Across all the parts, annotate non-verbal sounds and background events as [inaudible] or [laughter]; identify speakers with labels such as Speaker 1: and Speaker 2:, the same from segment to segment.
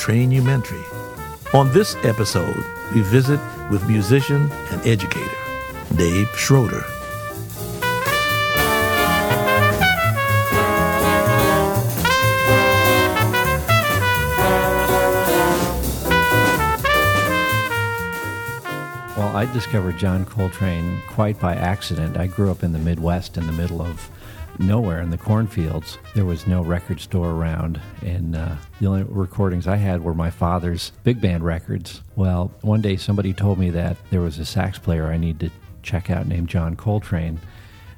Speaker 1: Trainumentary. On this episode, we visit with musician and educator Dave Schroeder.
Speaker 2: Well, I discovered John Coltrane quite by accident. I grew up in the Midwest in the middle of nowhere in the cornfields. There was no record store around, and uh, the only recordings I had were my father's big band records. Well, one day somebody told me that there was a sax player I need to check out named John Coltrane.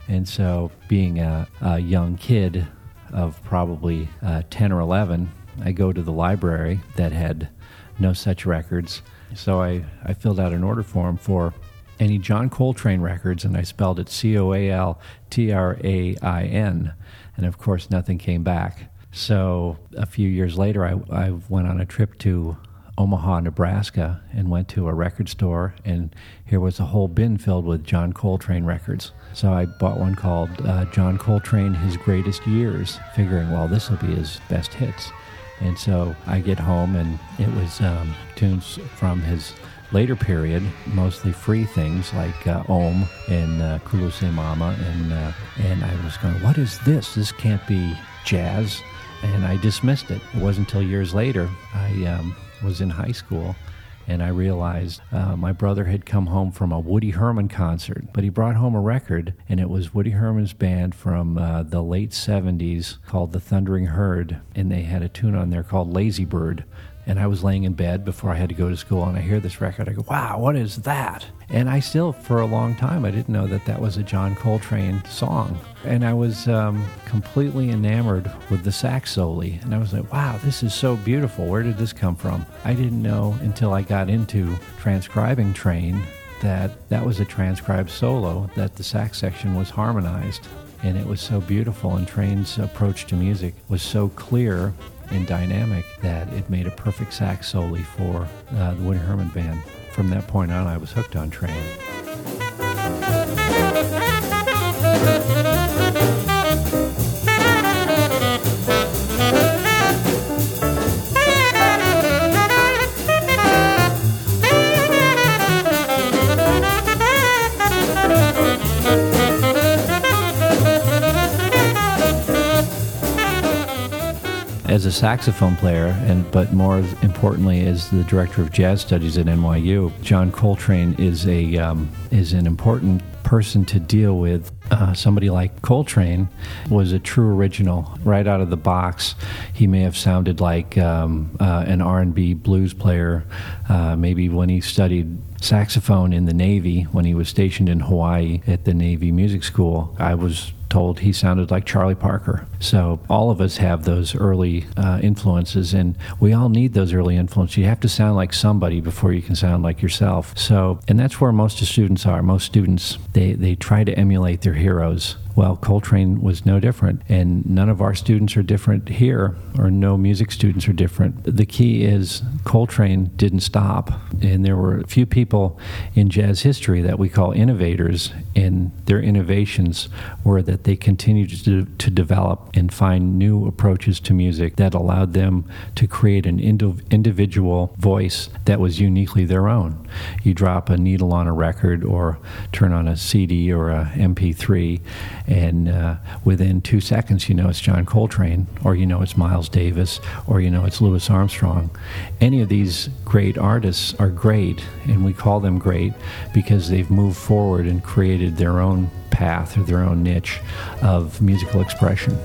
Speaker 2: And so, being a, a young kid of probably uh, 10 or 11, I go to the library that had no such records. So I, I filled out an order form for any John Coltrane records, and I spelled it C O A L T R A I N. And of course, nothing came back. So a few years later, I, I went on a trip to Omaha, Nebraska, and went to a record store, and here was a whole bin filled with John Coltrane records. So I bought one called uh, John Coltrane His Greatest Years, figuring, well, this will be his best hits. And so I get home, and it was um, tunes from his later period, mostly free things like uh, Om and uh, Mama, and uh, and I was going, what is this? This can't be jazz, and I dismissed it. It wasn't until years later I um, was in high school. And I realized uh, my brother had come home from a Woody Herman concert, but he brought home a record, and it was Woody Herman's band from uh, the late 70s called The Thundering Herd, and they had a tune on there called Lazy Bird and I was laying in bed before I had to go to school, and I hear this record. I go, "Wow, what is that?" And I still, for a long time, I didn't know that that was a John Coltrane song, and I was um, completely enamored with the sax solo. And I was like, "Wow, this is so beautiful. Where did this come from?" I didn't know until I got into transcribing Trane that that was a transcribed solo. That the sax section was harmonized, and it was so beautiful. And Trane's approach to music was so clear and dynamic that it made a perfect sax soli for uh, the Woody Herman band. From that point on, I was hooked on Trane. As a saxophone player, and but more importantly, as the director of jazz studies at NYU, John Coltrane is a um, is an important person to deal with. Uh, somebody like Coltrane was a true original right out of the box. He may have sounded like um, uh, an R&B blues player, uh, maybe when he studied saxophone in the Navy when he was stationed in Hawaii at the Navy Music School. I was told he sounded like Charlie Parker. So all of us have those early uh, influences, and we all need those early influences. You have to sound like somebody before you can sound like yourself. So, and that's where most students are. Most students they they try to emulate their heroes. Well, Coltrane was no different, and none of our students are different here, or no music students are different. The key is Coltrane didn't stop, and there were a few people in jazz history that we call innovators, and their innovations were that they continued to, to develop and find new approaches to music that allowed them to create an individual voice that was uniquely their own. You drop a needle on a record, or turn on a CD or a MP3 and uh, within two seconds you know it's John Coltrane, or you know it's Miles Davis, or you know it's Louis Armstrong. Any of these great artists are great, and we call them great because they've moved forward and created their own path or their own niche of musical expression.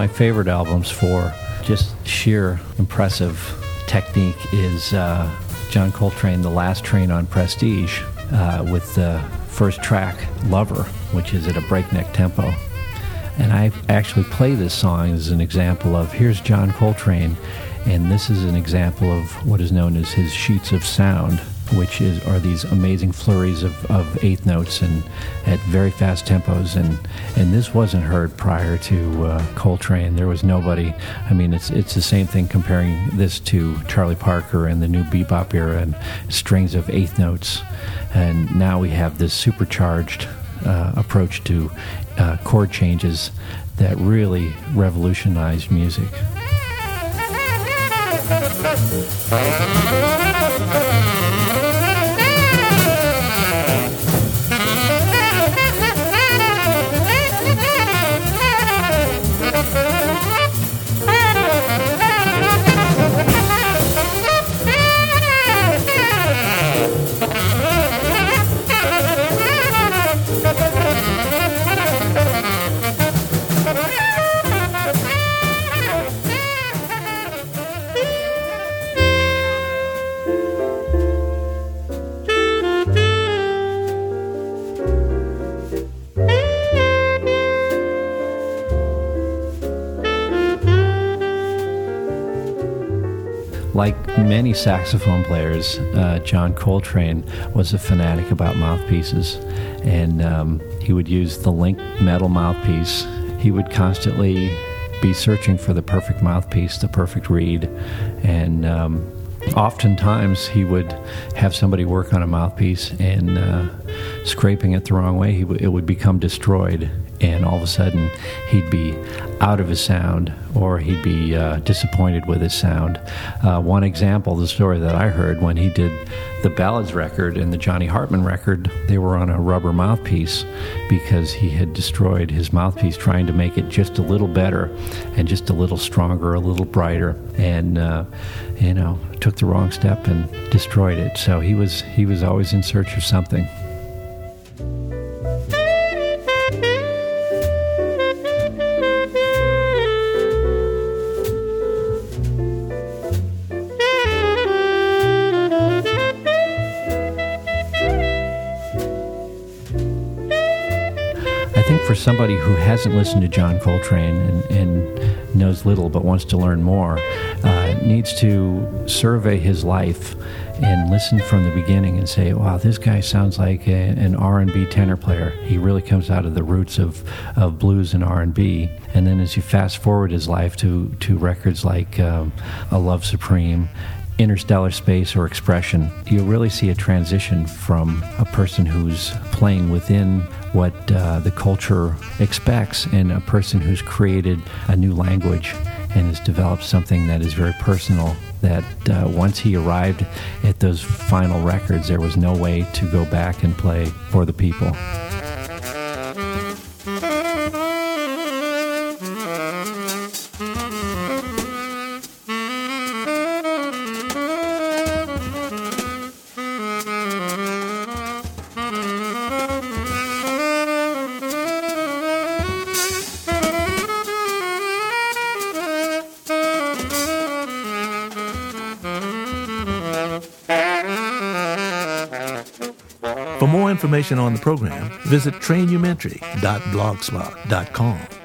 Speaker 2: My favorite albums for just sheer impressive technique is uh, John Coltrane, The Last Trane on Prestige, uh, with the first track, Lover, which is at a breakneck tempo. And I actually play this song as an example of here's John Coltrane, and this is an example of what is known as his sheets of sound which is are these amazing flurries of, of eighth notes and at very fast tempos. And and this wasn't heard prior to uh, Coltrane. There was nobody. I mean it's it's the same thing comparing this to Charlie Parker and the new bebop era and strings of eighth notes. And now we have this supercharged uh, approach to uh, chord changes that really revolutionized music. [laughs] many saxophone players, uh, John Coltrane was a fanatic about mouthpieces, and um, he would use the Link metal mouthpiece. He would constantly be searching for the perfect mouthpiece, the perfect reed, and um, oftentimes he would have somebody work on a mouthpiece and uh, scraping it the wrong way, w- it would become destroyed, and all of a sudden he'd be out of his sound or he'd be uh, disappointed with his sound. Uh, one example, the story that I heard when he did the Ballads record and the Johnny Hartman record, they were on a rubber mouthpiece because he had destroyed his mouthpiece trying to make it just a little better and just a little stronger, a little brighter, and uh, you know took the wrong step and destroyed it. So he was he was always in search of something. Somebody who hasn't listened to John Coltrane and, and knows little but wants to learn more, uh, needs to survey his life and listen from the beginning and say, "Wow, this guy sounds like a, an R&B tenor player. He really comes out of the roots of, of blues and R&B." And then as you fast forward his life to to records like um, "A Love Supreme." Interstellar space or expression, you'll really see a transition from a person who's playing within what uh, the culture expects and a person who's created a new language and has developed something that is very personal. That uh, once he arrived at those final records, there was no way to go back and play for the people.
Speaker 1: For more information on the program, visit trainumentary.blogspot.com.